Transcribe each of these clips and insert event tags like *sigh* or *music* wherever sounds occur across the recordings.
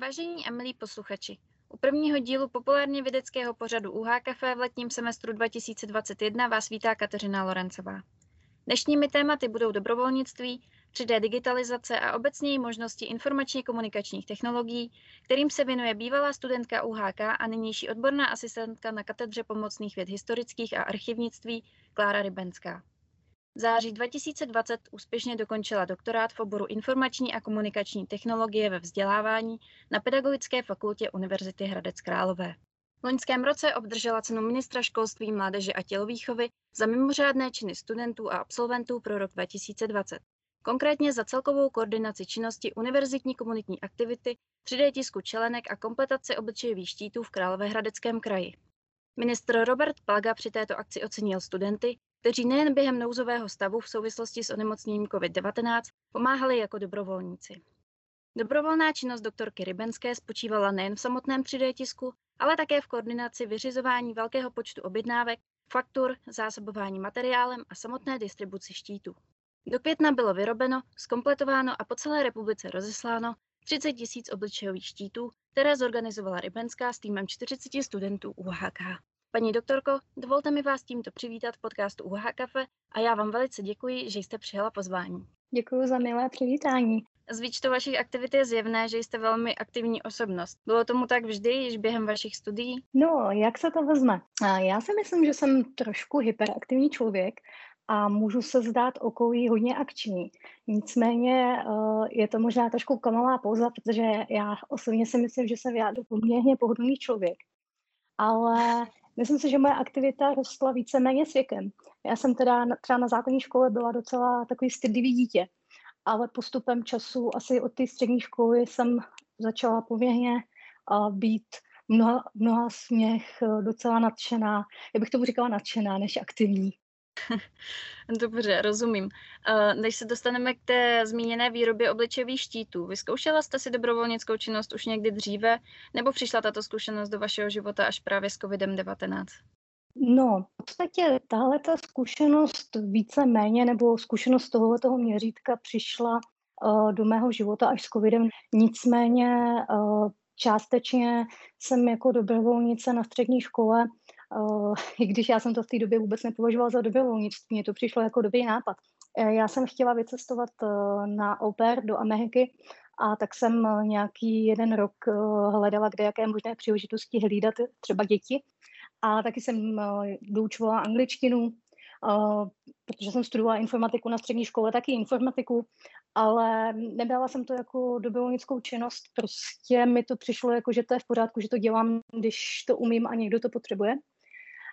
Vážení a milí posluchači, u prvního dílu populárně vědeckého pořadu UH Café v letním semestru 2021 vás vítá Kateřina Lorencová. Dnešními tématy budou dobrovolnictví, 3D digitalizace a obecněji možnosti informačně komunikačních technologií, kterým se věnuje bývalá studentka UHK a nynější odborná asistentka na katedře pomocných věd historických a archivnictví Klára Rybenská. V září 2020 úspěšně dokončila doktorát v oboru informační a komunikační technologie ve vzdělávání na Pedagogické fakultě Univerzity Hradec Králové. V loňském roce obdržela cenu ministra školství, mládeže a tělovýchovy za mimořádné činy studentů a absolventů pro rok 2020. Konkrétně za celkovou koordinaci činnosti univerzitní komunitní aktivity, 3D tisku čelenek a kompletaci obličejových štítů v Královéhradeckém kraji. Ministr Robert Plaga při této akci ocenil studenty, kteří nejen během nouzového stavu v souvislosti s onemocněním COVID-19 pomáhali jako dobrovolníci. Dobrovolná činnost doktorky Rybenské spočívala nejen v samotném 3D tisku, ale také v koordinaci vyřizování velkého počtu objednávek, faktur, zásobování materiálem a samotné distribuci štítů. Do května bylo vyrobeno, skompletováno a po celé republice rozesláno 30 tisíc obličejových štítů, které zorganizovala Rybenská s týmem 40 studentů UHK. Paní doktorko, dovolte mi vás tímto přivítat v podcastu UH Cafe a já vám velice děkuji, že jste přijala pozvání. Děkuji za milé přivítání. Z výčtu vašich aktivit je zjevné, že jste velmi aktivní osobnost. Bylo tomu tak vždy, již během vašich studií? No, jak se to vezme? Já si myslím, že jsem trošku hyperaktivní člověk a můžu se zdát okolí hodně akční. Nicméně eh, je to možná trošku kamalá pouza, protože já osobně si myslím, že jsem já poměrně pohodlný člověk. Ale Myslím si, že moje aktivita rostla víceméně s věkem. Já jsem teda třeba na základní škole byla docela takový stydlivý dítě, ale postupem času asi od té střední školy jsem začala poměrně být mnoha, mnoha směch uh, docela nadšená. Já bych tomu říkala nadšená, než aktivní. *laughs* Dobře, rozumím. Než se dostaneme k té zmíněné výrobě obličejových štítů, vyzkoušela jste si dobrovolnickou činnost už někdy dříve, nebo přišla tato zkušenost do vašeho života až právě s COVID-19? No, v podstatě tahle ta zkušenost více méně, nebo zkušenost tohoto měřítka přišla uh, do mého života až s covidem. Nicméně uh, částečně jsem jako dobrovolnice na střední škole Uh, *laughs* i když já jsem to v té době vůbec nepovažovala za dobrovolnictví, mně to přišlo jako dobrý nápad. Já jsem chtěla vycestovat na oper do Ameriky a tak jsem nějaký jeden rok hledala, kde jaké možné příležitosti hlídat třeba děti. A taky jsem doučovala angličtinu, protože jsem studovala informatiku na střední škole, taky informatiku, ale nebrala jsem to jako dobrovolnickou činnost, prostě mi to přišlo jako, že to je v pořádku, že to dělám, když to umím a někdo to potřebuje.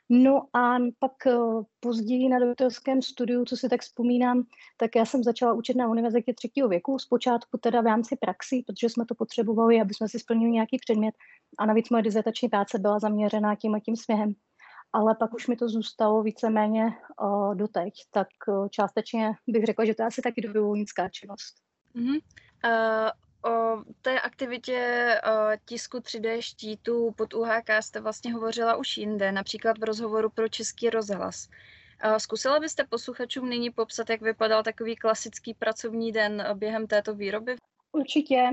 No a pak eh, později na doktorském studiu, co si tak vzpomínám, tak já jsem začala učit na univerzitě třetího věku, zpočátku teda v rámci praxi, protože jsme to potřebovali, aby jsme si splnili nějaký předmět a navíc moje dizertační práce byla zaměřená tím a tím směrem. Ale pak už mi to zůstalo víceméně uh, doteď, tak uh, částečně bych řekla, že to je asi taky dobrovolnická činnost. Mm-hmm. Uh, O té aktivitě tisku 3D štítů pod UHK jste vlastně hovořila už jinde, například v rozhovoru pro Český rozhlas. Zkusila byste posluchačům nyní popsat, jak vypadal takový klasický pracovní den během této výroby? Určitě.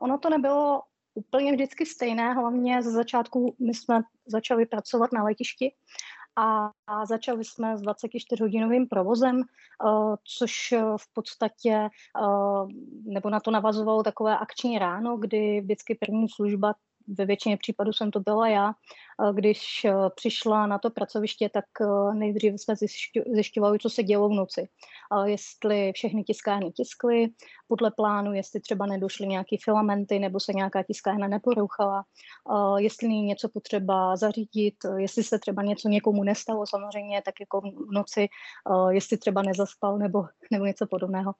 Ono to nebylo úplně vždycky stejné, hlavně ze začátku my jsme začali pracovat na letišti a, začali jsme s 24-hodinovým provozem, uh, což eh, v podstatě, uh, nebo na to navazovalo takové akční ráno, kdy vždycky první služba ve většině případů jsem to byla já. Když přišla na to pracoviště, tak nejdřív jsme zjišťovali, co se dělo v noci. Jestli všechny tiskárny tiskly podle plánu, jestli třeba nedošly nějaké filamenty nebo se nějaká tiskárna neporouchala, jestli není něco potřeba zařídit, jestli se třeba něco někomu nestalo samozřejmě, tak jako v noci, jestli třeba nezaspal nebo, nebo něco podobného.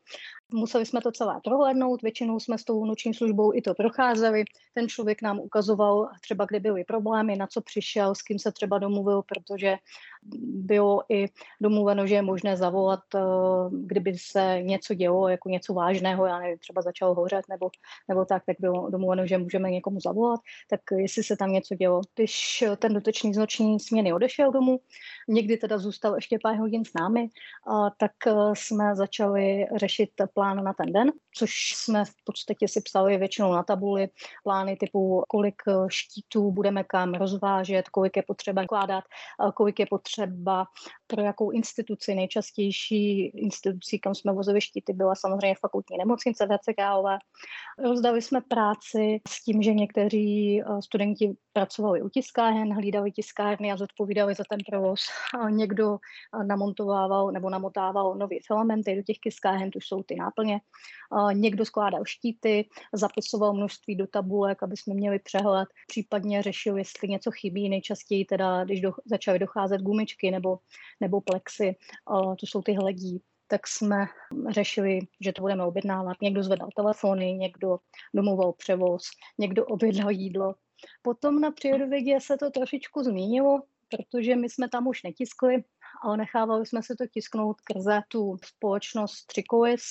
Museli jsme to celé prohlédnout, většinou jsme s tou noční službou i to procházeli. Ten člověk nám ukazoval třeba, kde byly problémy, na co přišel, s kým se třeba domluvil, protože bylo i domluveno, že je možné zavolat, eh, kdyby se něco dělo, jako něco vážného, já nevím, třeba začalo hořet nebo, nebo tak, tak bylo domluveno, že můžeme někomu zavolat, tak jestli se tam něco dělo. Když ten dotyčný z noční směny odešel domů, někdy teda zůstal ještě pár hodin s námi, tak eh, jsme začali řešit plán na ten den, což jsme v podstatě si psali většinou na tabuli, plány typu, kolik eh, štítů budeme kam rozvážet, kolik je potřeba kládat, kolik je potřeba pro jakou instituci. Nejčastější institucí, kam jsme vozili štíty, byla samozřejmě fakultní nemocnice VC Králové. Rozdali jsme práci s tím, že někteří eh, studenti pracovali u tiskáren, hlídali tiskárny a zodpovídali za ten provoz. Někdo eh, namontovával nebo namotával nové filamenty do těch tiskáren, to jsou ty náplně. Někdo skládal štíty, zapisoval množství do tabulek, aby jsme měli přehled, případně řešil, jestli něco chybí. Nejčastěji teda, když do, začaly docházet gumičky nebo, nebo plexy, to jsou ty hledí, tak jsme řešili, že to budeme objednávat. Někdo zvedal telefony, někdo domluval převoz, někdo objednal jídlo. Potom na přírodovědě se to trošičku změnilo, protože my jsme tam už netiskli, ale nechávali jsme se to tisknout krze tu společnost Trikolis,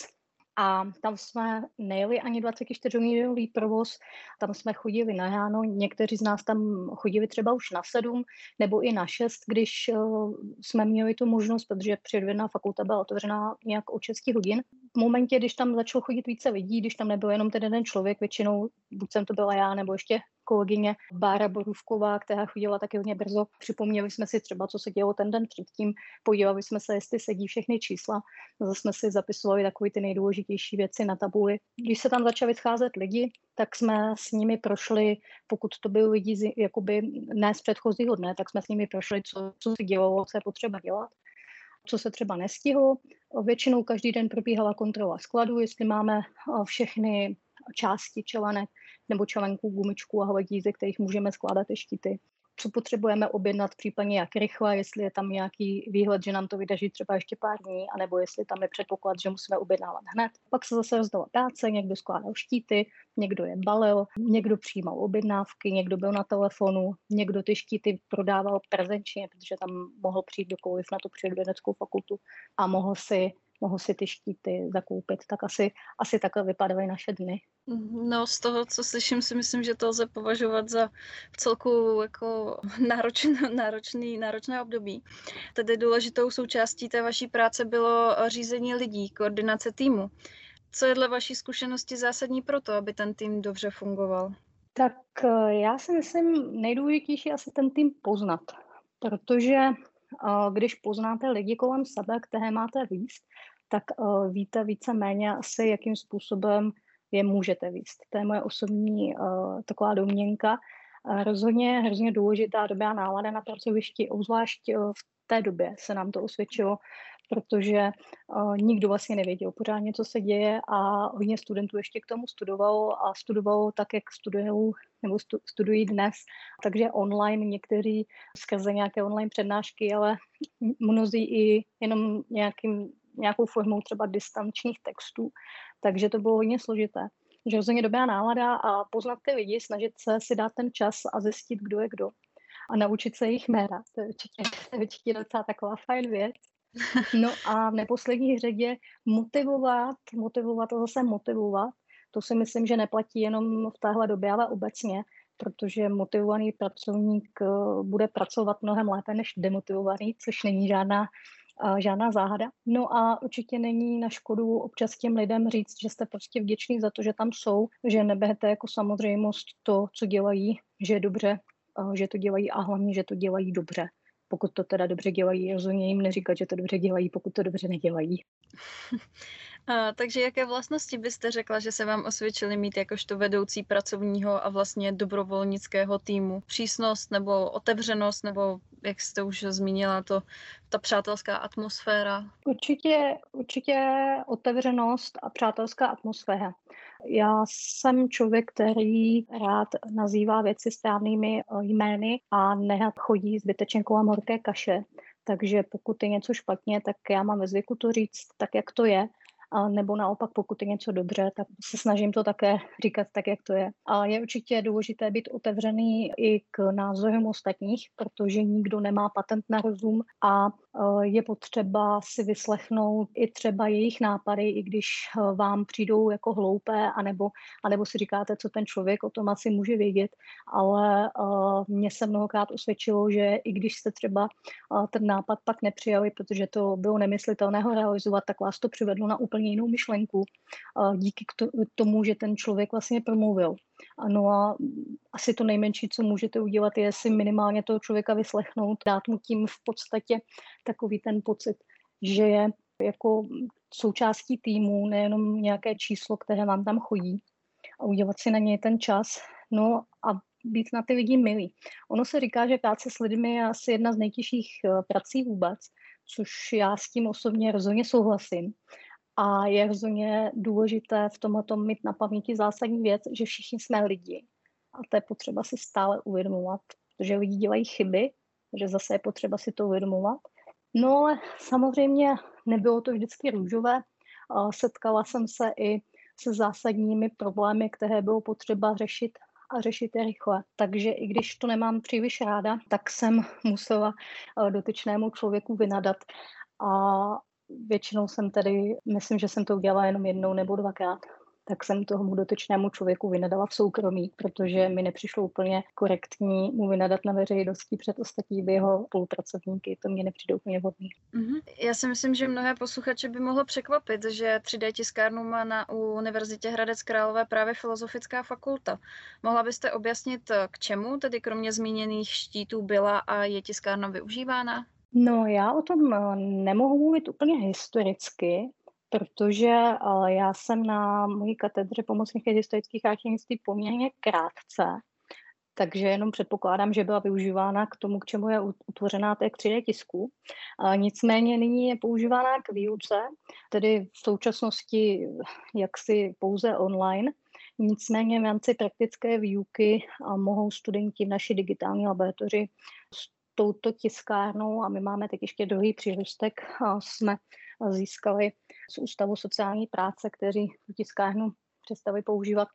a tam jsme nejeli ani 24 hodinový provoz, tam jsme chodili na ráno, někteří z nás tam chodili třeba už na 7 nebo i na 6, když uh, jsme měli tu možnost, protože předvědná fakulta byla otevřená nějak o 6 hodin. V momentě, když tam začalo chodit více lidí, když tam nebyl jenom ten jeden člověk, většinou buď jsem to byla já, nebo ještě kolegyně Bára Borůvková, která chodila taky hodně brzo. Připomněli jsme si třeba, co se dělo ten den předtím, podívali jsme se, jestli sedí všechny čísla, zase jsme si zapisovali takové ty nejdůležitější věci na tabuli. Když se tam začali scházet lidi, tak jsme s nimi prošli, pokud to byli lidi z, jakoby ne z předchozího dne, tak jsme s nimi prošli, co, co se dělo, co je potřeba dělat co se třeba nestihlo. Většinou každý den probíhala kontrola skladu, jestli máme všechny části čelenek nebo čelenků, gumičků a hledí, ze kterých můžeme skládat ty štíty. Co potřebujeme objednat, případně jak rychle, jestli je tam nějaký výhled, že nám to vydrží třeba ještě pár dní, anebo jestli tam je předpoklad, že musíme objednávat hned. Pak se zase rozdala práce, někdo skládal štíty, někdo je balil, někdo přijímal objednávky, někdo byl na telefonu, někdo ty štíty prodával prezenčně, protože tam mohl přijít dokoliv na tu přírodovědeckou fakultu a mohl si mohl si ty štíty zakoupit, tak asi, asi takhle vypadaly naše dny. No z toho, co slyším, si myslím, že to lze považovat za v celku jako náročný, náročný, náročné období. Tedy důležitou součástí té vaší práce bylo řízení lidí, koordinace týmu. Co je dle vaší zkušenosti zásadní pro to, aby ten tým dobře fungoval? Tak eh, já si myslím, nejdůležitější asi ten tým poznat, protože když poznáte lidi kolem sebe, které máte výst, tak uh, víte více-méně asi, jakým způsobem je můžete výst. To je moje osobní uh, taková domněnka. Rozhodně hrozně důležitá dobrá nálada na pracovišti, obzvlášť uh, v té době se nám to osvědčilo, protože uh, nikdo vlastně nevěděl pořádně, co se děje a hodně studentů ještě k tomu studovalo a studovalo tak, jak studují nebo stu, studují dnes. Takže online někteří skrze nějaké online přednášky, ale mnozí i jenom nějakým nějakou formou třeba distančních textů, takže to bylo hodně složité. Že rozhodně dobrá nálada a poznat ty lidi, snažit se si dát ten čas a zjistit, kdo je kdo a naučit se jich jména. To je určitě, *laughs* určitě docela taková fajn věc. No a v neposlední řadě motivovat, motivovat a zase motivovat. To si myslím, že neplatí jenom v téhle době, ale obecně, protože motivovaný pracovník eh, bude pracovat mnohem lépe než demotivovaný, což není žádná žádná záhada. No a určitě není na škodu občas těm lidem říct, že jste prostě vděční za to, že tam jsou, že nebehete jako samozřejmost to, co dělají, že je dobře, že to dělají a hlavně, že to dělají dobře. Pokud to teda dobře dělají, rozhodně jim neříkat, že to dobře dělají, pokud to dobře nedělají. *laughs* A, takže jaké vlastnosti byste řekla, že se vám osvědčily mít jakožto vedoucí pracovního a vlastně dobrovolnického týmu? Přísnost nebo otevřenost, nebo jak jste už zmínila, to ta přátelská atmosféra? Určitě, určitě otevřenost a přátelská atmosféra. Já jsem člověk, který rád nazývá věci správnými eh, jmény a nerad chodí zbytečně kolem horké kaše. Takže pokud je něco špatně, tak já mám ve zvyku to říct tak, jak to je a nebo naopak, pokud je něco dobře, tak se snažím to také *laughs* říkat tak, jak to je. A je určitě důležité být otevřený i k názorům ostatních, protože nikdo nemá patent na rozum a je potřeba si vyslechnout i třeba jejich nápady, i když e, vám přijdou jako hloupé, anebo, anebo si říkáte, co ten člověk o tom asi může vědět, ale uh, mně se mnohokrát osvědčilo, že i když jste třeba ten nápad pak nepřijali, protože to bylo nemyslitelné ho realizovat, tak vás to přivedlo na úplně jinou myšlenku díky tomu, že ten člověk vlastně promluvil. Ano a asi to nejmenší, co můžete udělat, je si minimálně toho člověka vyslechnout, dát mu tím v podstatě takový ten pocit, že je jako součástí týmu, nejenom nějaké číslo, které vám tam chodí a udělat si na něj ten čas, no a být na ty lidi milý. Ono se říká, že práce s lidmi je asi jedna z nejtěžších eh, prací vůbec, což já s tím osobně rozhodně souhlasím. A je rozhodně důležité v tomhle mít na paměti zásadní věc, že všichni jsme lidi. A to je potřeba si stále uvědomovat, protože lidi dělají chyby, že zase je potřeba si to uvědomovat. No ale samozřejmě nebylo to vždycky růžové. Setkala jsem se i se zásadními problémy, které bylo potřeba řešit a řešit je rychle. Takže i když to nemám příliš ráda, tak jsem musela eh, dotyčnému člověku vynadat a většinou jsem tedy, myslím, že jsem to udělala jenom jednou nebo dvakrát, tak jsem tomu dotyčnému člověku vynadala v soukromí, protože mi nepřišlo úplně korektní mu vynadat na veřejnosti před ostatními jeho spolupracovníky. To mě nepřijde úplně vhodný. Mm-hmm. Já si myslím, že mnohé posluchače by mohlo překvapit, že 3D tiskárnu má na Univerzitě Hradec Králové právě Filozofická fakulta. Mohla byste objasnit, k čemu tedy kromě zmíněných štítů byla a je tiskárna využívána? No, já o tom eh, nemohu mluvit úplně historicky, protože uh, já jsem na mojí katedře pomocných historických archivnictví poměrně krátce, takže jenom předpokládám, že byla využívána k tomu, k čemu je utvořená té 3D tisku. Nicméně nyní je používána k výuce, tedy v současnosti jaksi pouze online. Nicméně v rámci praktické výuky mohou studenti v naší digitální laboratoři s touto tiskárnou, a my máme teď ještě druhý přírůstek, jsme získali z Ústavu sociální práce, kteří tu tiskárnu přestali používat,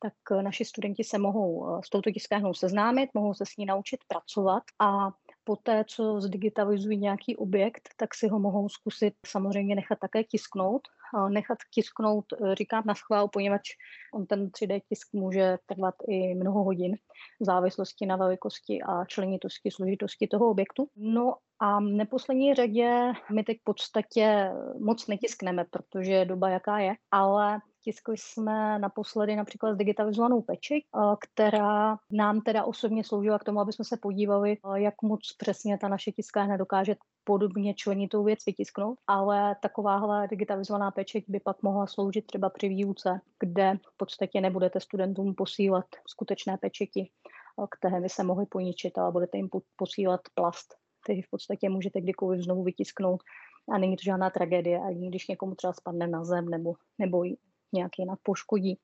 tak naši studenti se mohou s touto tiskárnou seznámit, mohou se s ní naučit pracovat a poté, co zdigitalizují nějaký objekt, tak si ho mohou zkusit samozřejmě nechat také tisknout. Nechat tisknout, e, říkám na schvál, poněvadž on ten 3D tisk může trvat i mnoho hodin v závislosti na velikosti a členitosti, složitosti toho objektu. No a v neposlední řadě my teď v podstatě moc netiskneme, protože je doba jaká je, ale tiskli jsme naposledy například digitalizovanou peči, která nám teda osobně sloužila k tomu, aby jsme se podívali, jak moc přesně ta naše tiskárna dokáže podobně členitou věc vytisknout, ale takováhle digitalizovaná pečeť by pak mohla sloužit třeba při výuce, kde v podstatě nebudete studentům posílat skutečné pečeti, které by se mohly poničit, ale budete jim posílat plast, který v podstatě můžete kdykoliv znovu vytisknout a není to žádná tragédie, ani když někomu třeba spadne na zem nebo, nebo nějak jinak poškodí.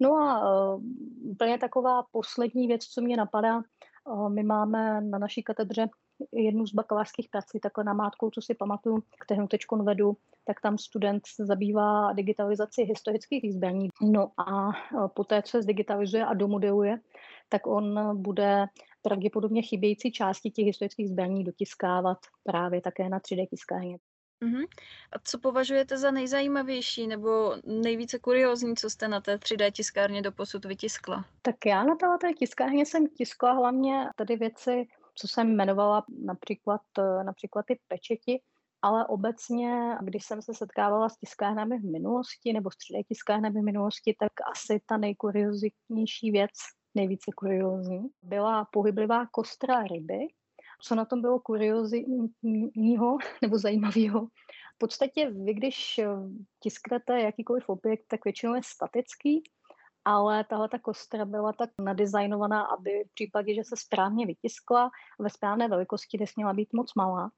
No a uh, úplně taková poslední věc, co mě napadá, uh, my máme na naší katedře jednu z bakalářských prací, takhle na mátku, co si pamatuju, kterou teď vedu, tak tam student se zabývá digitalizací historických zbraní. No a uh, poté, co se zdigitalizuje a domodeluje, tak on bude pravděpodobně chybějící části těch historických zbraní dotiskávat právě také na 3D tiskárně. Uh-huh. A co považujete za nejzajímavější nebo nejvíce kuriózní, co jste na té 3D tiskárně doposud vytiskla? Tak já na té tiskárně jsem tiskla hlavně tady věci, co jsem jmenovala například, eh, například ty pečeti, ale obecně, když jsem se setkávala s tiskárnami v minulosti nebo s 3D tiskárnami v minulosti, tak asi ta nejkurioznější věc, nejvíce kuriózní, byla pohyblivá kostra ryby, co na tom bylo kuriozního *laughs* nebo zajímavého? V podstatě vy, když eh, tisknete jakýkoliv objekt, tak většinou je statický, ale tahle ta kostra byla tak nadizajnovaná, aby v případě, že se správně vytiskla ve správné velikosti, nesměla být moc malá,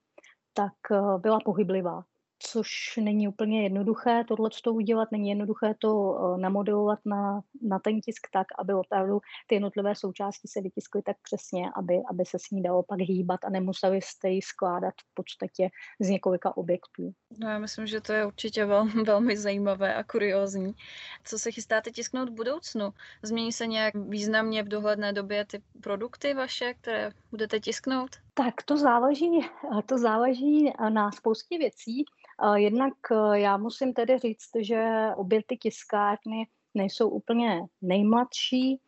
tak eh, byla pohyblivá. Což není úplně jednoduché tohle to udělat, není jednoduché to namodelovat na, na ten tisk tak, aby opravdu ty jednotlivé součástky se vytiskly tak přesně, aby, aby se s ní dalo pak hýbat a nemuseli jste ji skládat v podstatě z několika objektů. No já myslím, že to je určitě *laughs* velmi, velmi zajímavé a kuriózní. Co se chystáte tisknout v budoucnu? Změní se nějak významně v dohledné době ty produkty vaše, které budete tisknout? Tak to záleží, to záleží na spoustě věcí. Jednak e, já musím tedy říct, že obě ty tiskárny nejsou úplně nejmladší,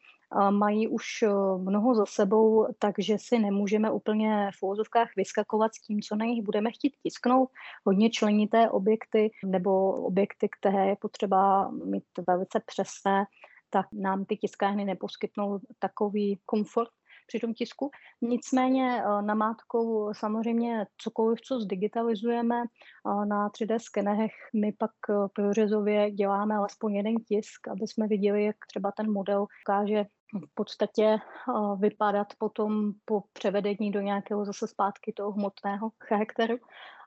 mají už e, mnoho za sebou, takže si nemůžeme úplně v úvozovkách vyskakovat s tím, co na nich budeme chtít tisknout. Hodně členité objekty nebo objekty, které je potřeba mít velice přesné, tak nám ty tiskárny neposkytnou takový komfort při tom tisku. Nicméně eh, namátkou samozřejmě cokoliv, co zdigitalizujeme eh, na 3D skenerech, my pak eh, průřezově děláme alespoň jeden tisk, aby jsme viděli, jak třeba ten model ukáže v podstatě vypadat potom po převedení do nějakého zase zpátky toho hmotného charakteru.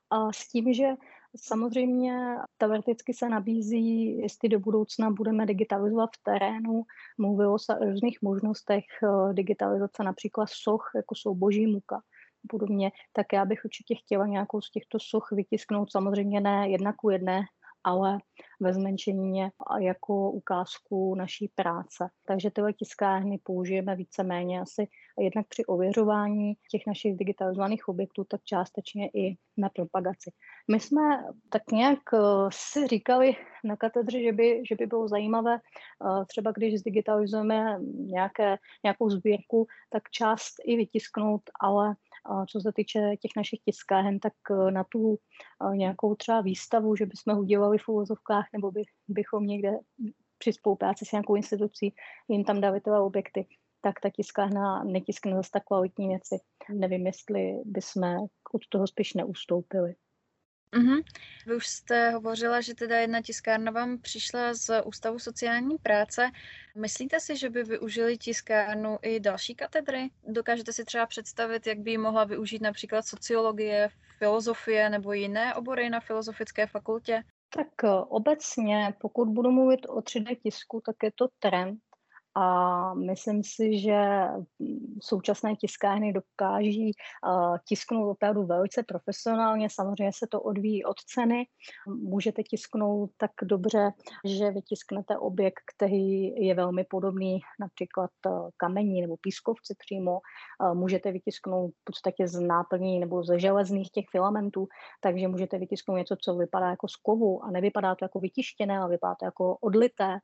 A s tím, že Samozřejmě teoreticky se nabízí, jestli do budoucna budeme digitalizovat v terénu. Mluvilo se o různých možnostech eh, digitalizace například soch, jako jsou boží muka podobně, tak já bych určitě chtěla nějakou z těchto soch vytisknout, samozřejmě ne jedna ku jedné, ale ve zmenšeně jako ukázku naší práce. Takže tyhle tiskárny použijeme víceméně asi jednak při ověřování těch našich digitalizovaných objektů, tak částečně i na propagaci. My jsme tak nějak eh, si říkali na katedře, že by, že by bylo zajímavé, eh, třeba když zdigitalizujeme nějaké, nějakou sbírku, tak část i vytisknout, ale co se týče těch našich tiskáren, tak eh, na tu nějakou třeba výstavu, že bychom udělali v úvozovkách, nebo by, bychom někde při spolupráci s nějakou institucí jim tam dali tyhle objekty, tak ta tiskárna netiskne zase tak kvalitní věci. Nevím, jestli bychom od toho spíš neustoupili. Mm-hmm. Vy už jste hovořila, že teda jedna tiskárna vám přišla z Ústavu sociální práce. Myslíte si, že by využili tiskárnu i další katedry? Dokážete si třeba představit, jak by ji mohla využít například sociologie, filozofie nebo jiné obory na Filozofické fakultě? Tak eh, obecně, pokud budu mluvit o 3D tisku, tak je to trend, a myslím si, že současné tiskárny dokáží tisknout opravdu velice profesionálně. Samozřejmě se to odvíjí od ceny. Můžete tisknout tak dobře, že vytisknete objekt, který je velmi podobný například kamení nebo pískovci přímo. Můžete vytisknout v podstatě z náplní nebo ze železných těch filamentů, takže můžete vytisknout něco, co vypadá jako z kovu a nevypadá to jako vytištěné, ale vypadá to jako odlité.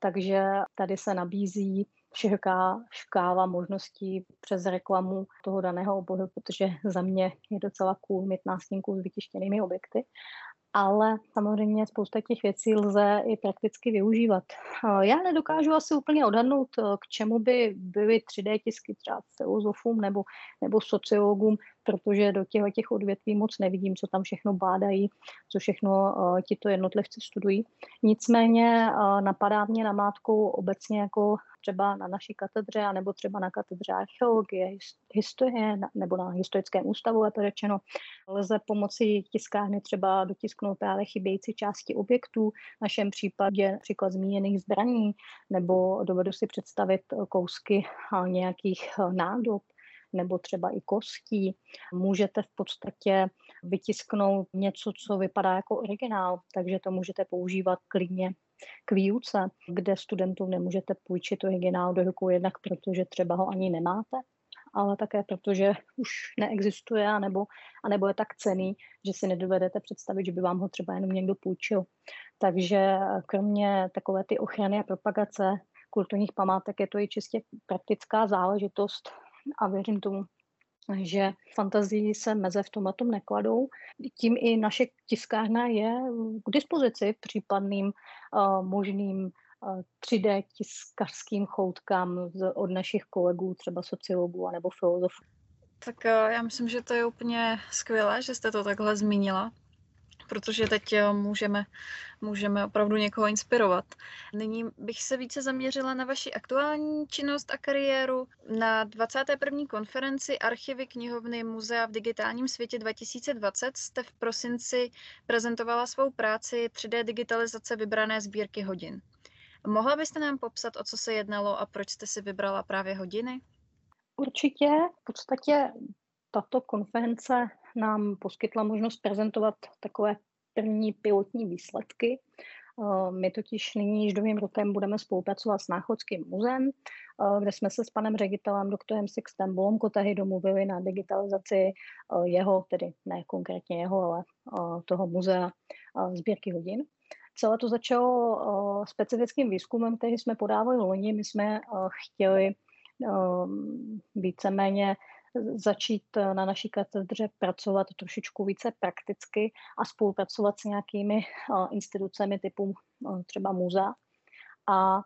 Takže tady se nabízí široká škála možností přes reklamu toho daného oboru, protože za mě je docela cool mít nástinku s vytištěnými objekty ale samozřejmě spousta těch věcí lze i prakticky využívat. Eh, já nedokážu asi úplně odhadnout, eh, k čemu by byly 3D tisky třeba filozofům nebo, nebo sociologům, protože do těchto těch odvětví moc nevidím, co tam všechno bádají, co všechno uh, tito jednotlivci studují. Nicméně napadá mě namátkou obecně jako třeba na naší katedře, nebo třeba na katedře archeologie, historie, nebo na historickém ústavu, to řečeno, lze pomocí tiskárny třeba dotisknout právě chybějící části objektů, v našem případě například zmíněných zbraní, nebo dovedu si představit kousky nějakých nádob, nebo třeba i kostí. Můžete v podstatě vytisknout něco, co vypadá jako originál, takže to můžete používat klidně k výuce, kde studentům nemůžete půjčit originál do rukou jednak protože třeba ho ani nemáte, ale také protože už neexistuje, anebo, anebo je tak cený, že si nedovedete představit, že by vám ho třeba jenom někdo půjčil. Takže kromě takové ty ochrany a propagace kulturních památek je to i čistě praktická záležitost a věřím tomu, že fantazii se meze v tomhle tom nekladou. Tím i naše tiskárna je k dispozici případným uh, možným uh, 3D tiskařským choutkám od našich kolegů, třeba sociologů nebo filozofů. Tak uh, já myslím, že to je úplně skvělé, že jste to takhle zmínila protože teď eh, můžeme, můžeme opravdu někoho inspirovat. Nyní bych se více zaměřila na vaši aktuální činnost a kariéru. Na 21. konferenci Archivy knihovny Muzea v digitálním světě 2020 jste v prosinci prezentovala svou práci 3D digitalizace vybrané sbírky hodin. Mohla byste nám popsat, o co se jednalo a proč jste si vybrala právě hodiny? Určitě. V podstatě tato konference nám poskytla možnost prezentovat takové první pilotní výsledky. Eh, my totiž nyní již druhým rokem budeme spolupracovat s Náchodským muzeem, eh, kde jsme se s panem ředitelem doktorem Sixtem Bolomkotahy domluvili na digitalizaci eh, jeho, tedy ne konkrétně jeho, ale toho muzea sbírky hodin. Celé to začalo specifickým výzkumem, který jsme podávali loni. My jsme chtěli víceméně začít eh, na naší katedře pracovat trošičku více prakticky a spolupracovat s nějakými eh, institucemi typu eh, třeba muzea. A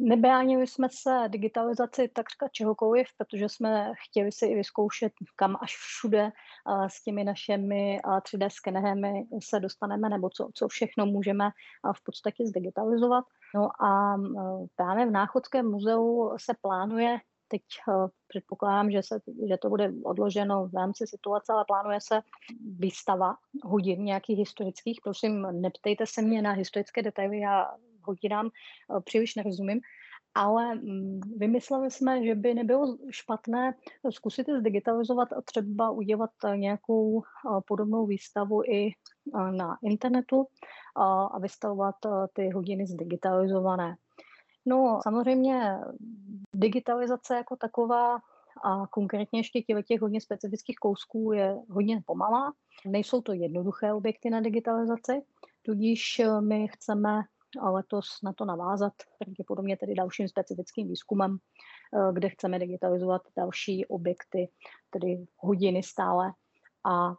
nebránili jsme se digitalizaci takřka čehokoliv, protože jsme chtěli si i vyzkoušet, kam až všude s těmi našimi 3D skeneremi se dostaneme, nebo co, co všechno můžeme v podstatě zdigitalizovat. No a právě v Náchodském muzeu se plánuje Teď uh, předpokládám, že, se, že to bude odloženo v rámci situace, ale plánuje se výstava hodin nějakých historických. Prosím, neptejte se mě na historické detaily, já hodinám uh, příliš nerozumím. Ale mm, vymysleli jsme, že by nebylo špatné zkusit zdigitalizovat a třeba udělat nějakou podobnou výstavu i na internetu a vystavovat ty hodiny zdigitalizované. No samozřejmě digitalizace jako taková a konkrétně ještě těch, těch hodně specifických kousků je hodně pomalá. Nejsou to jednoduché objekty na digitalizaci, tudíž eh, my chceme letos na to navázat, pravděpodobně tedy dalším specifickým výzkumem, eh, kde chceme digitalizovat další objekty, tedy hodiny stále a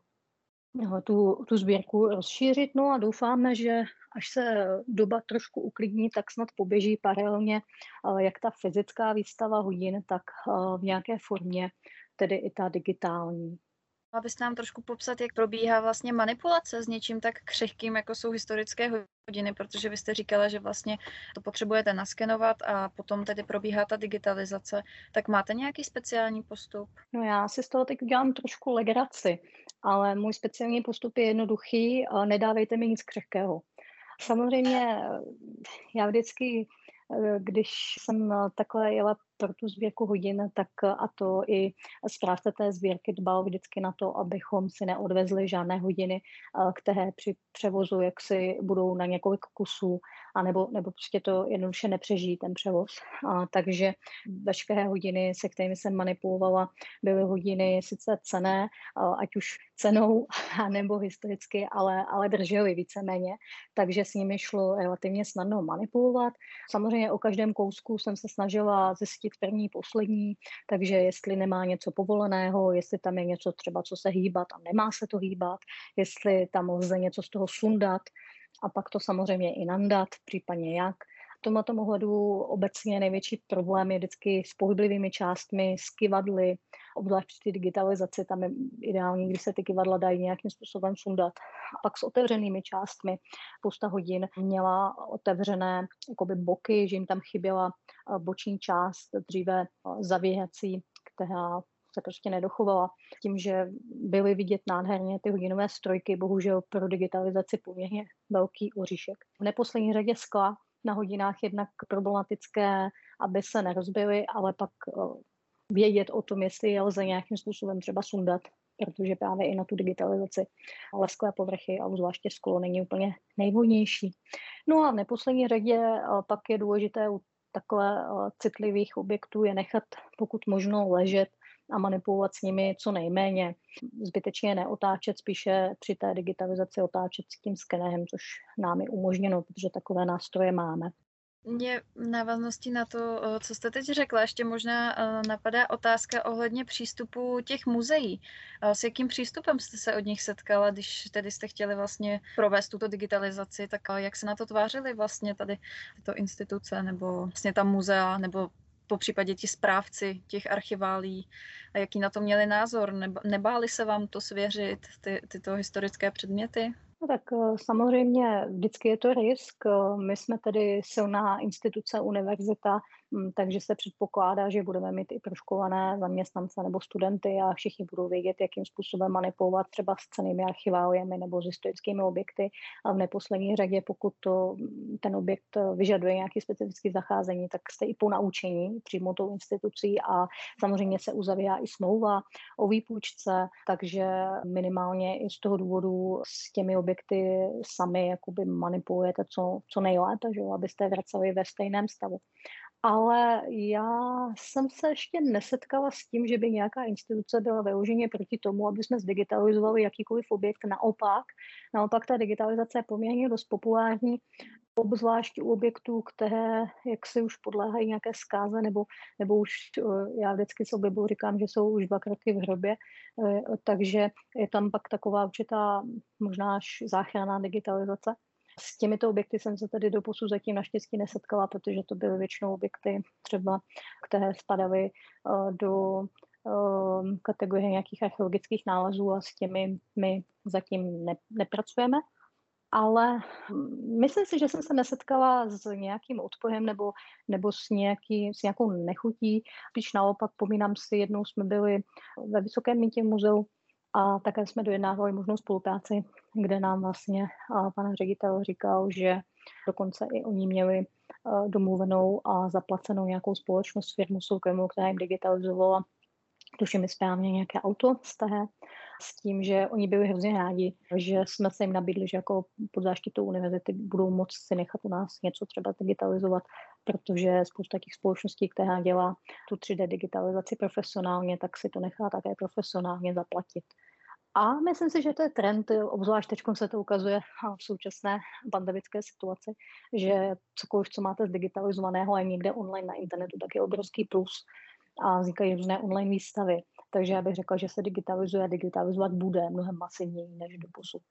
tu, tu sbírku rozšířit. No a doufáme, že až se doba trošku uklidní, tak snad poběží paralelně eh, jak ta fyzická výstava hodin, tak eh, v nějaké formě, tedy i ta digitální. Abyste nám trošku popsat, jak probíhá vlastně manipulace s něčím tak křehkým, jako jsou historické hodiny, protože vy jste říkala, že vlastně to potřebujete naskenovat a potom tedy probíhá ta digitalizace. Tak máte nějaký speciální postup? No já si z toho teď udělám trošku legraci, ale můj speciální postup je jednoduchý, nedávejte mi nic křehkého. Samozřejmě já vždycky, eh, když jsem eh, takhle jela pro tu sbírku hodin, tak eh, a to i správce té sbírky dbal vždycky na to, abychom si neodvezli žádné hodiny, které při převozu jak si budou na několik kusů, anebo, nebo prostě to jednoduše nepřežijí ten převoz. A, takže veškeré hodiny, se kterými jsem manipulovala, byly hodiny sice cené, ať už cenou *laughs* nebo historicky, ale, ale držely víceméně, takže s nimi šlo relativně snadno manipulovat. Samozřejmě o každém kousku jsem se snažila zjistit první, poslední, takže jestli nemá něco povoleného, jestli tam je něco třeba, co se hýbat a nemá se to hýbat, jestli tam lze něco z toho sundat. A pak to samozřejmě i nandat, případně jak tomto ohledu obecně největší problém je vždycky s pohyblivými částmi, s kivadly, obzvlášť při digitalizaci, tam je ideální, když se ty kivadla dají nějakým způsobem sundat. A pak s otevřenými částmi spousta hodin měla otevřené jakoby boky, že jim tam chyběla eh, boční část, dříve eh, zavěhací, která se prostě nedochovala. Tím, že byly vidět nádherně ty hodinové strojky, bohužel pro digitalizaci poměrně velký oříšek. V neposlední řadě skla na hodinách jednak problematické, aby se nerozbily, ale pak eh, vědět o tom, jestli je lze nějakým způsobem třeba sundat, protože právě i na tu digitalizaci lesklé povrchy a zvláště sklo není úplně nejvhodnější. No a v neposlední řadě eh, pak je důležité u takhle eh, citlivých objektů je nechat pokud možno ležet a manipulovat s nimi co nejméně. Zbytečně neotáčet, spíše při té digitalizaci otáčet s tím skenerem, což nám je umožněno, protože takové nástroje máme. Mě v návaznosti na to, co jste teď řekla, ještě možná napadá otázka ohledně přístupu těch muzeí. S jakým přístupem jste se od nich setkala, když tedy jste chtěli vlastně provést tuto digitalizaci, tak jak se na to tvářili vlastně tady tyto instituce nebo vlastně ta muzea nebo po případě ti správci těch archiválí a jaký na to měli názor? Nebáli se vám to svěřit, ty, tyto historické předměty? No tak eh, samozřejmě vždycky je to risk. Eh, my jsme tedy silná instituce, univerzita, takže se předpokládá, že budeme mít i proškované zaměstnance nebo studenty a všichni budou vědět, jakým způsobem manipulovat třeba s cenými archiváliemi nebo s historickými objekty. A v neposlední řadě, pokud to, hm, ten objekt vyžaduje nějaký specifický zacházení, tak jste i po naučení přímo tou institucí a samozřejmě se uzavírá i smlouva o výpůjčce, takže minimálně i z toho důvodu s těmi objekty objekty sami jakoby manipulujete co, co nejlépe, že abyste vraceli ve stejném stavu. Ale já jsem se ještě nesetkala s tím, že by nějaká instituce byla vyloženě proti tomu, aby jsme zdigitalizovali jakýkoliv objekt. Naopak, naopak ta digitalizace je poměrně dost populární obzvlášť u objektů, které jak si už podléhají nějaké zkáze, nebo, nebo už eh, já vždycky sobě budu říkám, že jsou už dva kroky v hrobě, eh, takže je tam pak taková určitá možná až záchranná digitalizace. S těmito objekty jsem se tedy do posud zatím naštěstí nesetkala, protože to byly většinou objekty třeba, které spadaly eh, do kategorie nějakých archeologických nálezů a s těmi my zatím ne, nepracujeme ale myslím si, že jsem se nesetkala s nějakým odporem nebo, nebo s, nějaký, s nějakou nechutí. Když naopak pomínám si, jednou jsme byli ve Vysokém mítě muzeu a také jsme dojednávali možnou spolupráci, kde nám vlastně pan ředitel říkal, že dokonce i oni měli domluvenou a zaplacenou nějakou společnost, firmu soukromou, která jim digitalizovala tuším správně nějaké auto staré, s tím, že oni byli hrozně rádi, že jsme se jim nabídli, že jako pod záštitou univerzity budou moct si nechat u nás něco třeba digitalizovat, protože spousta těch společností, která dělá tu 3D digitalizaci profesionálně, tak si to nechá také profesionálně zaplatit. A myslím si, že to je trend, obzvlášť teď se to ukazuje v současné pandemické situaci, že cokoliv, co máte zdigitalizovaného a někde online na internetu, tak je obrovský plus a vznikají různé online výstavy. Takže já bych řekla, že se digitalizuje a digitalizovat bude mnohem masivněji než do posud.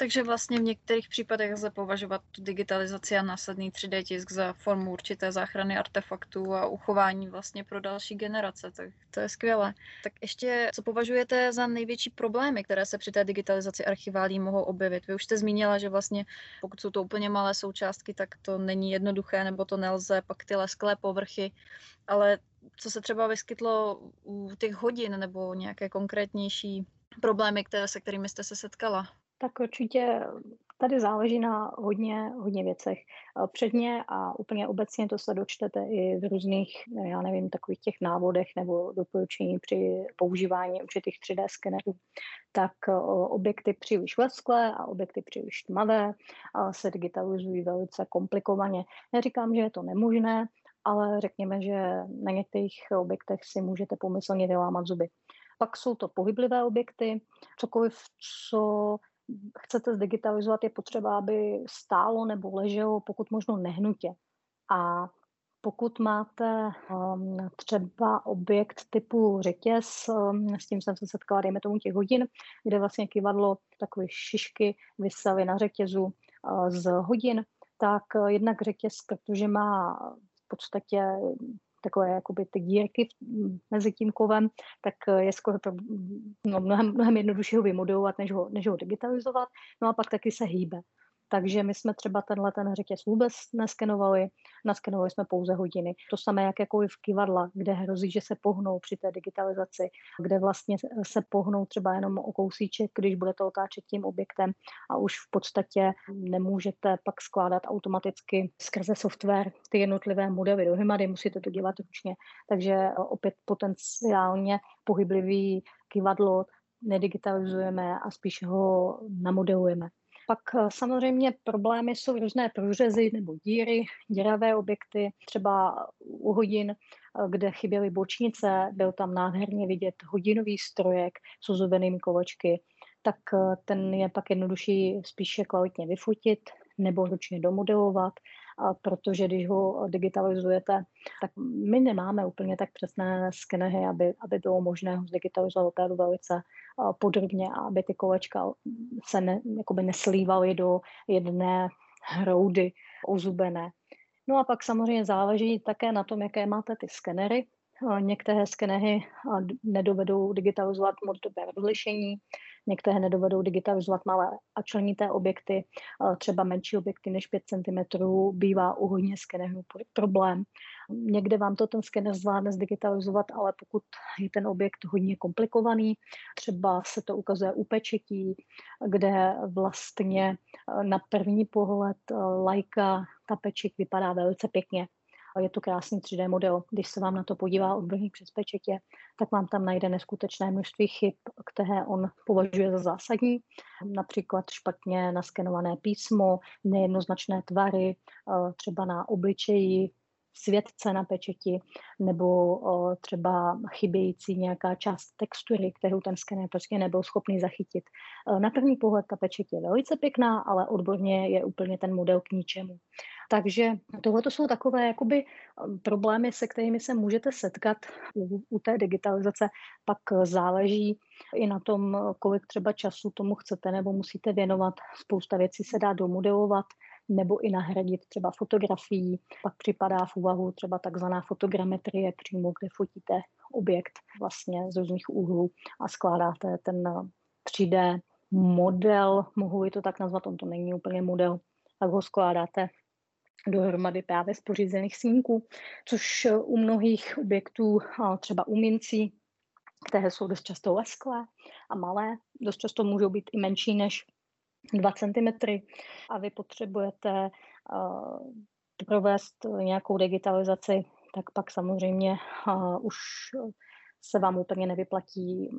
Takže vlastně v některých případech lze považovat tu digitalizaci a následný 3D tisk za formu určité záchrany artefaktů a uchování vlastně pro další generace. Tak to je skvělé. Tak ještě, co považujete za největší problémy, které se při té digitalizaci archiválí mohou objevit? Vy už jste zmínila, že vlastně pokud jsou to úplně malé součástky, tak to není jednoduché nebo to nelze, pak ty lesklé povrchy, ale co se třeba vyskytlo u těch hodin nebo nějaké konkrétnější problémy, které, se kterými jste se setkala? Tak určitě tady záleží na hodně, hodně věcech. Předně a úplně obecně to se dočtete i v různých, já nevím, takových těch návodech nebo doporučení při používání určitých 3D skenerů. Tak objekty příliš lesklé a objekty příliš tmavé se digitalizují velice komplikovaně. Neříkám, že je to nemožné, ale řekněme, že na některých objektech si můžete pomyslně vylámat zuby. Pak jsou to pohyblivé objekty, cokoliv, co chcete zdigitalizovat, je potřeba, aby stálo nebo leželo pokud možno nehnutě. A pokud máte um, třeba objekt typu řetěz, um, s tím jsem se setkala, dejme tomu těch hodin, kde vlastně kivadlo takové šišky vysely na řetězu uh, z hodin, tak uh, jednak řetěz, protože má podstatě takové jakoby ty dírky mezi tím kovem, tak je skoro no, mnohem, mnohem jednodušší ho vymodelovat, než ho, než ho digitalizovat. No a pak taky se hýbe. Takže my jsme třeba tenhle ten řetěz vůbec neskenovali, naskenovali jsme pouze hodiny. To samé jak jako v kivadla, kde hrozí, že se pohnou při té digitalizaci, kde vlastně se pohnou třeba jenom o kousíček, když budete otáčet tím objektem a už v podstatě nemůžete pak skládat automaticky skrze software ty jednotlivé modely dohromady, musíte to dělat ručně. Takže opět potenciálně pohyblivý kivadlo nedigitalizujeme a spíš ho namodelujeme. Pak eh, samozřejmě problémy jsou různé průřezy nebo díry, děravé objekty, třeba u hodin, eh, kde chyběly bočnice, byl tam nádherně vidět hodinový strojek s ozubenými kolečky, tak eh, ten je pak jednodušší spíše kvalitně vyfotit nebo ručně domodelovat protože když ho digitalizujete, tak my nemáme úplně tak přesné skenery, aby, aby bylo možné ho zdigitalizovat opravdu velice podrobně a aby ty kolečka se ne, jakoby neslívaly do jedné hroudy ozubené. No a pak samozřejmě záleží také na tom, jaké máte ty skenery. Některé skenery nedovedou digitalizovat moc dobré rozlišení, některé nedovedou digitalizovat malé a členité objekty, třeba menší objekty než 5 cm, bývá u hodně skenerů problém. Někde vám to ten skener zvládne zdigitalizovat, ale pokud je ten objekt hodně komplikovaný, třeba se to ukazuje u pečetí, kde vlastně na první pohled lajka ta pečeť vypadá velice pěkně, je to krásný 3D model. Když se vám na to podívá odborník přes pečetě, tak vám tam najde neskutečné množství chyb, které on považuje za zásadní. Například špatně naskenované písmo, nejednoznačné tvary, eh, třeba na obličeji, světce na pečeti nebo o, třeba chybějící nějaká část textury, kterou ten skener prostě nebyl schopný zachytit. E, na první pohled ta pečeť je velice pěkná, ale odborně je úplně ten model k ničemu. Takže tohle jsou takové jakoby problémy, se kterými se můžete setkat u, u té digitalizace. Pak záleží i na tom, kolik třeba času tomu chcete nebo musíte věnovat. Spousta věcí se dá domodelovat, nebo i nahradit třeba fotografií. Pak připadá v úvahu třeba takzvaná fotogrametrie přímo, kde fotíte objekt vlastně z různých úhlů a skládáte ten 3D model, mohu to tak nazvat, on to není úplně model, tak ho skládáte dohromady právě z pořízených snímků, což u mnohých objektů, třeba u mincí, které jsou dost často lesklé a malé, dost často můžou být i menší než 2 cm a vy potřebujete uh, provést nějakou digitalizaci, tak pak samozřejmě uh, už se vám úplně nevyplatí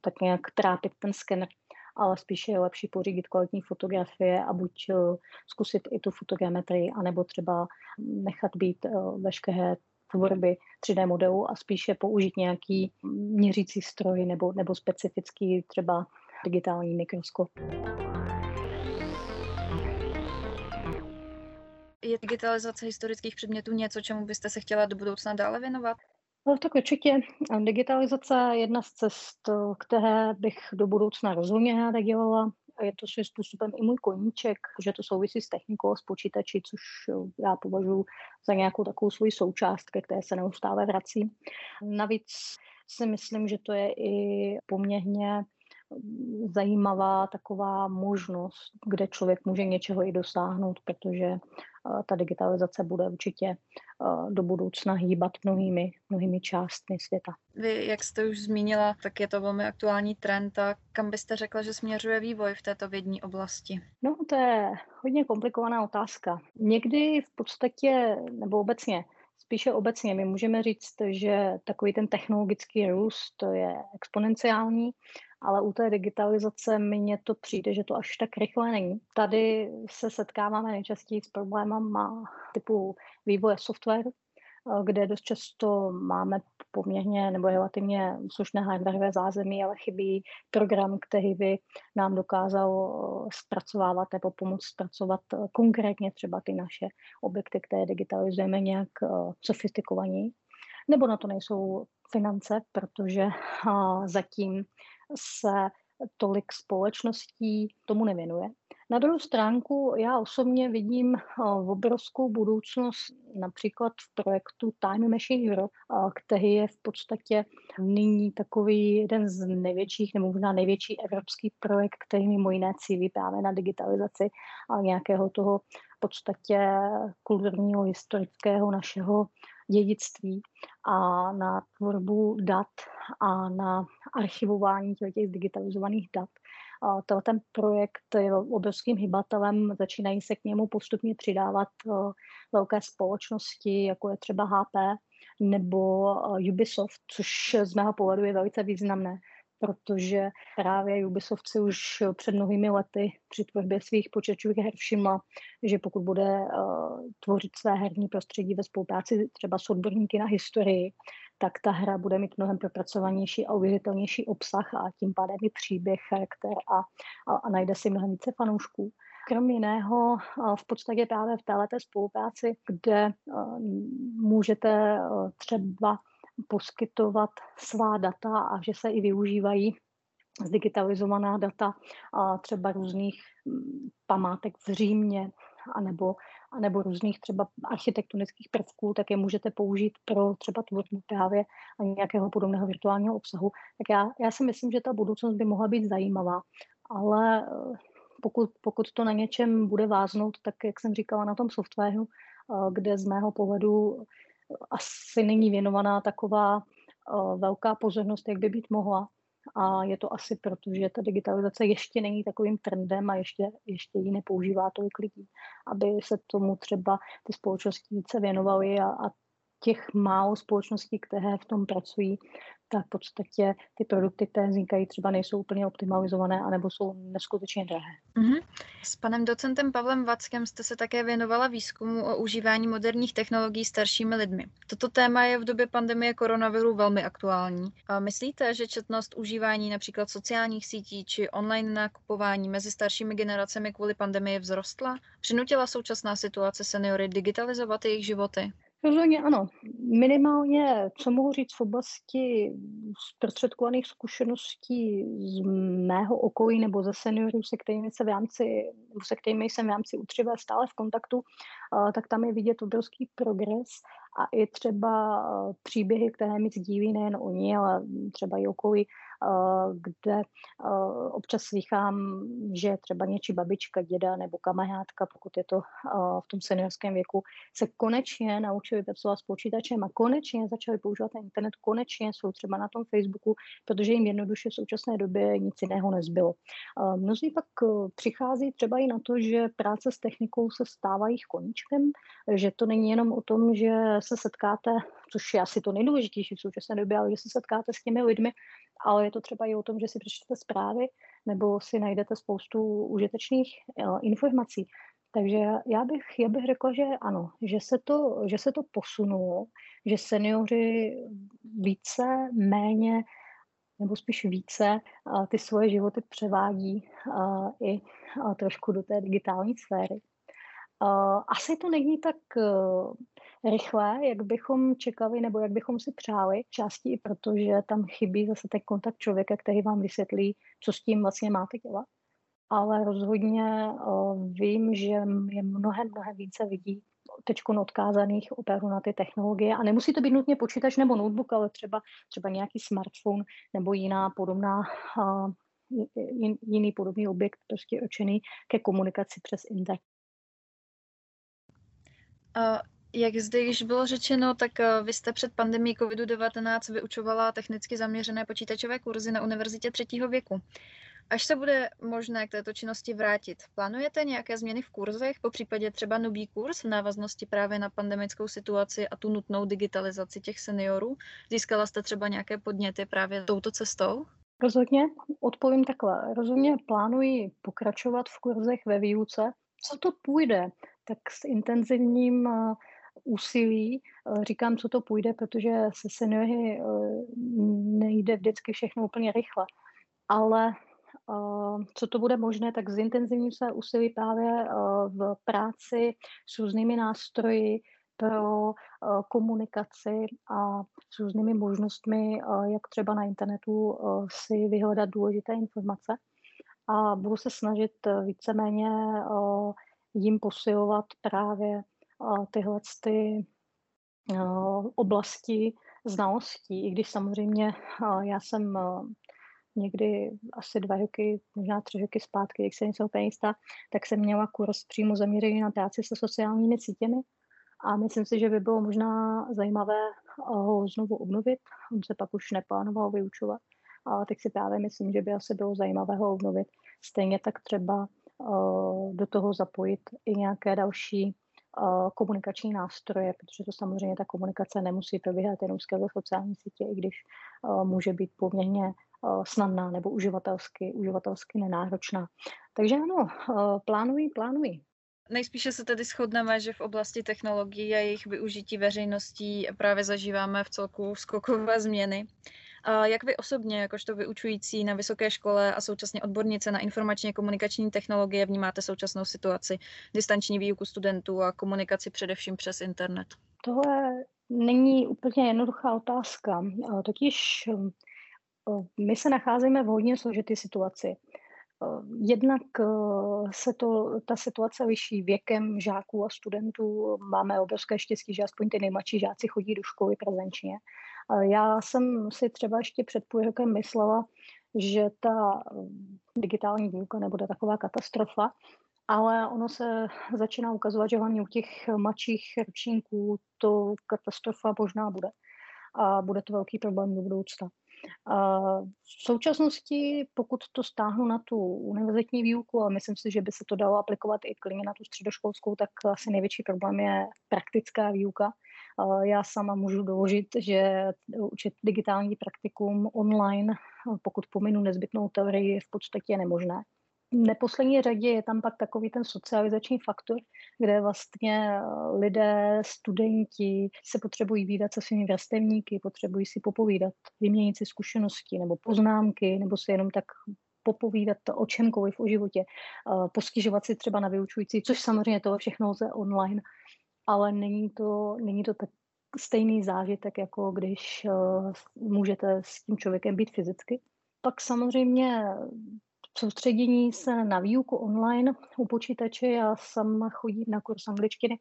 tak nějak trápit ten skener, ale spíše je lepší pořídit kvalitní fotografie a buď uh, zkusit i tu fotogrametrii, anebo třeba nechat být uh, veškeré tvorby 3D modelu a spíše použít nějaký měřící stroj nebo, nebo specifický třeba digitální mikroskop. Je digitalizace historických předmětů něco, čemu byste se chtěla do budoucna dále věnovat? No, tak určitě digitalizace je jedna z cest, které bych do budoucna rozhodně ráda dělala. Je to svým způsobem i můj koníček, že to souvisí s technikou, s počítači, což já považuji za nějakou takovou svoji součást, ke které se neustále vrací. Navíc si myslím, že to je i poměrně zajímavá taková možnost, kde člověk může něčeho i dosáhnout, protože ta digitalizace bude určitě eh, do budoucna hýbat mnohými, mnohými částmi světa. Vy, jak jste už zmínila, tak je to velmi aktuální trend a kam byste řekla, že směřuje vývoj v této vědní oblasti? No, to je hodně komplikovaná otázka. Někdy v podstatě, nebo obecně, spíše obecně, my můžeme říct, že takový ten technologický růst je exponenciální ale u té digitalizace mně to přijde, že to až tak rychle není. Tady se setkáváme nejčastěji s problémama typu vývoje softwaru, eh, kde dost často máme poměrně nebo relativně slušné hardwareové zázemí, ale chybí program, který by nám dokázal eh, zpracovávat nebo pomoct zpracovat eh, konkrétně třeba ty naše objekty, které digitalizujeme nějak sofistikovaní. Nebo na to nejsou finance, protože zatím se tolik společností tomu nevěnuje. Na druhou stránku já osobně vidím eh, obrovskou budoucnost například v projektu Time Machine Europe, eh, který je v podstatě nyní takový jeden z největších, nebo možná největší evropský projekt, který mimo jiné cílí právě na digitalizaci a nějakého toho v podstatě kulturního, historického našeho dědictví a na tvorbu dat a na archivování těch digitalizovaných dat. A ten projekt je obrovským hybatelem, začínají se k němu postupně přidávat velké společnosti, jako je třeba HP nebo Ubisoft, což z mého pohledu je velice významné, protože právě Ubisoft si už před mnohými lety při tvorbě svých počítačových her všimla, že pokud bude uh, tvořit své herní prostředí ve spolupráci třeba s odborníky na historii, tak ta hra bude mít mnohem propracovanější a uvěřitelnější obsah a tím pádem i příběh, charakter a, a, a najde si mnohem více fanoušků. Krom jiného v podstatě právě v této spolupráci, kde můžete třeba poskytovat svá data a že se i využívají zdigitalizovaná data a třeba různých památek v Římě anebo, anebo různých třeba architektonických prvků, tak je můžete použít pro třeba tvorbu právě nějakého podobného virtuálního obsahu. Tak já, já si myslím, že ta budoucnost by mohla být zajímavá, ale eh, pokud, pokud to na něčem bude váznout, tak jak jsem říkala na tom softwaru, eh, kde z mého pohledu asi není věnovaná taková velká pozornost, jak by být mohla, a je to asi proto, že ta digitalizace ještě není takovým trendem a ještě, ještě ji nepoužívá tolik lidí, aby se tomu třeba ty společnosti více věnovaly a, a těch málo společností, které v tom pracují, tak v podstatě ty produkty, které vznikají, třeba nejsou úplně optimalizované, anebo jsou neskutečně drahé. Mm-hmm. S panem docentem Pavlem Vackem jste se také věnovala výzkumu o užívání moderních technologií staršími lidmi. Toto téma je v době pandemie koronaviru velmi aktuální. A myslíte, že četnost užívání například sociálních sítí či online nakupování mezi staršími generacemi kvůli pandemii vzrostla? Přinutila současná situace seniory digitalizovat jejich životy? Rozhodně ano. Minimálně, co mohu říct v oblasti zprostředkovaných zkušeností z mého okolí nebo ze seniorů, se kterými, se v rámci, se kterými jsem v rámci utřivé stále v kontaktu, tak tam je vidět obrovský progres a i třeba příběhy, které mi sdílí nejen oni, ale třeba i okolí Eh, kde eh, občas slychám, že třeba něčí babička, děda nebo kamarádka, pokud je to eh, v tom seniorském věku, se konečně naučili pracovat s počítačem a konečně začali používat internet, konečně jsou třeba na tom Facebooku, protože jim jednoduše v současné době nic jiného nezbylo. Mnozí pak přichází třeba i na to, že práce s technikou se stává jich koníčkem, že to není jenom o tom, že se setkáte, což je asi to nejdůležitější v současné době, ale že se setkáte s těmi lidmi, ale je to třeba i o tom, že si přečtete zprávy nebo si najdete spoustu užitečných uh, informací. Takže já bych, já bych řekla, že ano, že se to, že se to posunulo, že seniori více, méně nebo spíš více uh, ty svoje životy převádí uh, i trošku do té digitální sféry. Asi to není tak rychle, jak bychom čekali nebo jak bychom si přáli. Částí i proto, že tam chybí zase ten kontakt člověka, který vám vysvětlí, co s tím vlastně máte dělat. Ale rozhodně uh, vím, že je mnohem, mnohem více lidí teď odkázaných opravdu na ty technologie. A nemusí to být nutně počítač nebo notebook, ale třeba, třeba nějaký smartphone nebo jiná podobná uh, jiný podobný objekt prostě určený ke komunikaci přes internet. Jak zde již bylo řečeno, tak eh, vy jste před pandemí COVID-19 vyučovala technicky zaměřené počítačové kurzy na univerzitě třetího věku. Až se bude možné k této činnosti vrátit, plánujete nějaké změny v kurzech, po případě třeba nový kurz v návaznosti právě na pandemickou situaci a tu nutnou digitalizaci těch seniorů? Získala jste třeba nějaké podněty právě touto cestou? Rozhodně, odpovím takhle. Rozhodně plánuji pokračovat v kurzech ve výuce. Co to půjde? Tak s intenzivním uh, úsilí. Eh, říkám, co to půjde, protože se seniory eh, nejde vždycky všechno úplně rychle. Ale eh, co to bude možné, tak zintenzivním se úsilí právě v práci s různými nástroji pro komunikaci a s různými možnostmi, jak třeba na internetu si vyhledat důležité informace. A budu se snažit víceméně jim posilovat právě tyhle ty oblasti znalostí, i když samozřejmě já jsem někdy asi dva roky, možná tři roky zpátky, jak jsem něco úplně jistá, tak jsem měla kurz přímo zaměřený na práci se sociálními sítěmi a myslím si, že by bylo možná zajímavé ho znovu obnovit. On se pak už neplánoval vyučovat, ale teď si právě myslím, že by asi bylo zajímavé ho obnovit. Stejně tak třeba do toho zapojit i nějaké další Eh, komunikační nástroje, protože to samozřejmě ta komunikace nemusí probíhat jenom skrze sociální sítě, i když uh, může být poměrně uh, snadná nebo uživatelsky, uživatelsky nenáročná. Takže ano, plánují, plánují. Nejspíše se tedy shodneme, že v oblasti technologií a jejich využití veřejností právě zažíváme v celku skokové změny. A jak vy osobně, jakožto vyučující na vysoké škole a současně odbornice na informačně komunikační technologie, vnímáte současnou situaci, distanční výuku studentů a komunikaci především přes internet? Tohle není úplně jednoduchá otázka. Totiž my se nacházíme v hodně složité situaci. Jednak se to, ta situace liší věkem žáků a studentů. Máme obrovské štěstí, že aspoň ty nejmladší žáci chodí do školy prezenčně. Já jsem si třeba ještě před půl rokem myslela, že ta digitální výuka nebude taková katastrofa, ale ono se začíná ukazovat, že hlavně u těch mladších ročníků to katastrofa možná bude. A bude to velký problém do budoucna. V současnosti, pokud to stáhnu na tu univerzitní výuku, a myslím si, že by se to dalo aplikovat i klidně na tu středoškolskou, tak asi největší problém je praktická výuka. Já sama můžu doložit, že učit digitální praktikum online, pokud pominu nezbytnou teorii, je v podstatě nemožné. Neposlední řadě je tam pak takový ten socializační faktor, kde vlastně eh, lidé, studenti se potřebují výdat se svými vrstevníky, potřebují si popovídat, vyměnit si zkušenosti nebo poznámky, nebo si jenom tak popovídat o čemkoliv o životě, eh, postižovat si třeba na vyučující, což samozřejmě to všechno lze online, ale není to, není to tak stejný zážitek, jako když uh, můžete s tím člověkem být fyzicky. Pak samozřejmě soustředění se na výuku online u počítače. Já sama chodím na kurz angličtiny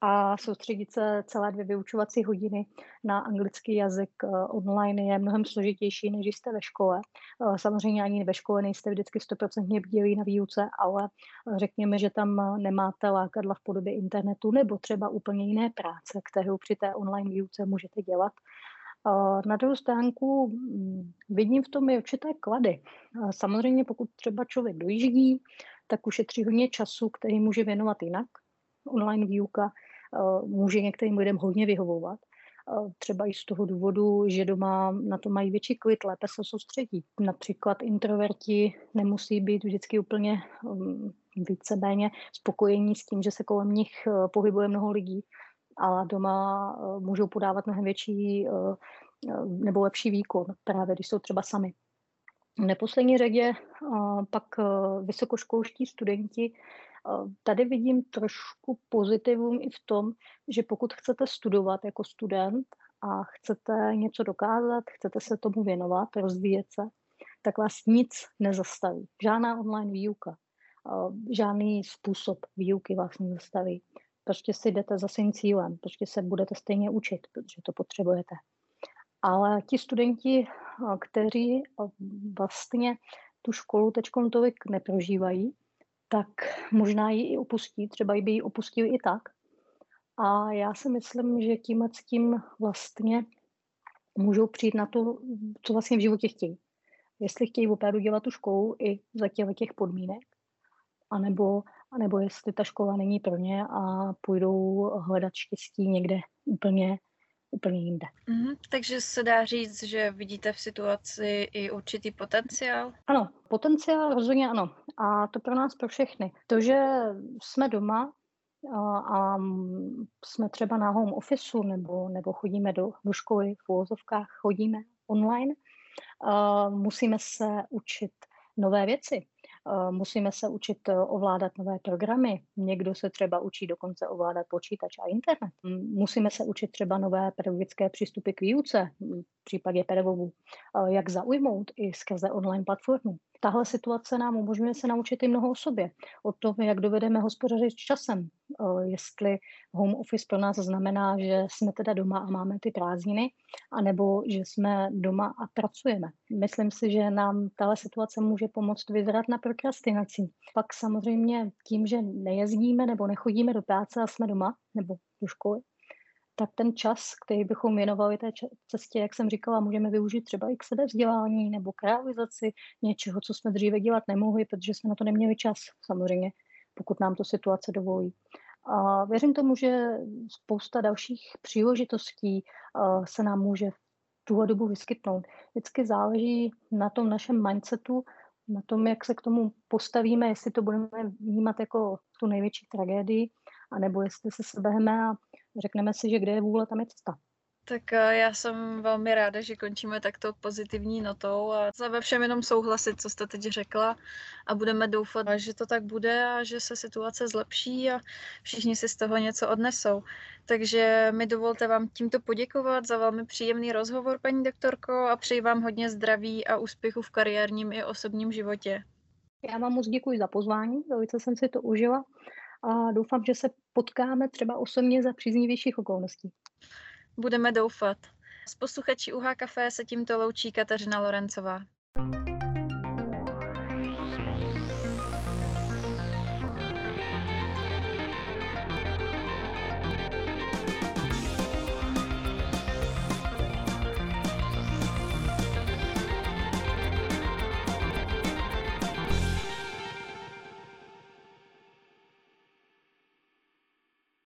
a soustředit se celé dvě vyučovací hodiny na anglický jazyk eh, online je mnohem složitější, než jste ve škole. Eh, samozřejmě ani ve škole nejste vždycky stoprocentně bdělí na výuce, ale eh, řekněme, že tam nemáte lákadla v podobě internetu nebo třeba úplně jiné práce, kterou při té online výuce můžete dělat. Na druhou stránku mm, vidím v tom i určité klady. Samozřejmě pokud třeba člověk dojíždí, tak ušetří hodně času, který může věnovat jinak. Online výuka může některým lidem hodně vyhovovat. Třeba i z toho důvodu, že doma na to mají větší klid, lépe se soustředí. Například introverti nemusí být vždycky úplně mm, víceméně spokojení s tím, že se kolem nich pohybuje mnoho lidí a doma eh, můžou podávat mnohem větší eh, eh, nebo lepší výkon, právě když jsou třeba sami. V neposlední řadě pak vysokoškolští studenti. Tady vidím trošku pozitivum i v tom, že pokud chcete studovat jako student a chcete něco dokázat, chcete se tomu věnovat, rozvíjet se, tak vás nic nezastaví. Žádná online výuka, žádný způsob výuky vás nezastaví. Prostě si jdete za svým cílem, prostě se budete stejně učit, protože to potřebujete. Ale ti studenti, kteří vlastně tu školu teď tolik neprožívají, tak možná ji i opustí, třeba by ji opustili i tak. A já si myslím, že tím a tím vlastně můžou přijít na to, co vlastně v životě chtějí. Jestli chtějí opravdu dělat tu školu i za těch podmínek, anebo a nebo jestli ta škola není pro ně a půjdou hledat štěstí někde úplně úplně jinde. Mm, takže se dá říct, že vidíte v situaci i určitý potenciál? Ano, potenciál rozhodně ano. A to pro nás, pro všechny. To, že jsme doma a, jsme třeba na home officeu nebo, nebo chodíme do, do školy, v úvozovkách chodíme online, a musíme se učit nové věci. Eh, musíme se učit eh, ovládat nové programy. Někdo se třeba učí dokonce ovládat počítač a internet. Musíme se učit třeba nové pedagogické přístupy k výuce, v případě pedagogů, eh, jak zaujmout i skrze online platformu. Tahle situace nám umožňuje se naučit i mnoho o sobě, o tom, jak dovedeme hospodařit s časem, jestli home office pro nás znamená, že jsme teda doma a máme ty prázdniny, anebo že jsme doma a pracujeme. Myslím si, že nám tahle situace může pomoct vyzrat na prokrastinací. Pak samozřejmě tím, že nejezdíme nebo nechodíme do práce a jsme doma nebo do školy, tak ten čas, který bychom věnovali té cestě, jak jsem říkala, můžeme využít třeba i k sebevzdělání nebo k realizaci něčeho, co jsme dříve dělat nemohli, protože jsme na to neměli čas, samozřejmě, pokud nám to situace dovolí. A věřím tomu, že spousta dalších příležitostí se nám může v tuhle dobu vyskytnout. Vždycky záleží na tom našem mindsetu, na tom, jak se k tomu postavíme, jestli to budeme vnímat jako tu největší tragédii, anebo jestli se sebeheme a řekneme si, že kde je vůle, tam je cesta. Tak eh, já jsem velmi ráda, že končíme takto pozitivní notou a za ve všem jenom souhlasit, co jste teď řekla a budeme doufat, že to tak bude a že se situace zlepší a všichni si z toho něco odnesou. Takže mi dovolte vám tímto poděkovat za velmi příjemný rozhovor, paní doktorko, a přeji vám hodně zdraví a úspěchu v kariérním i osobním životě. Já vám moc děkuji za pozvání, velice jsem si to užila a doufám, že se potkáme třeba osobně za příznivějších okolností. Budeme doufat. S posluchači UH Café se tímto loučí Kateřina Lorencová.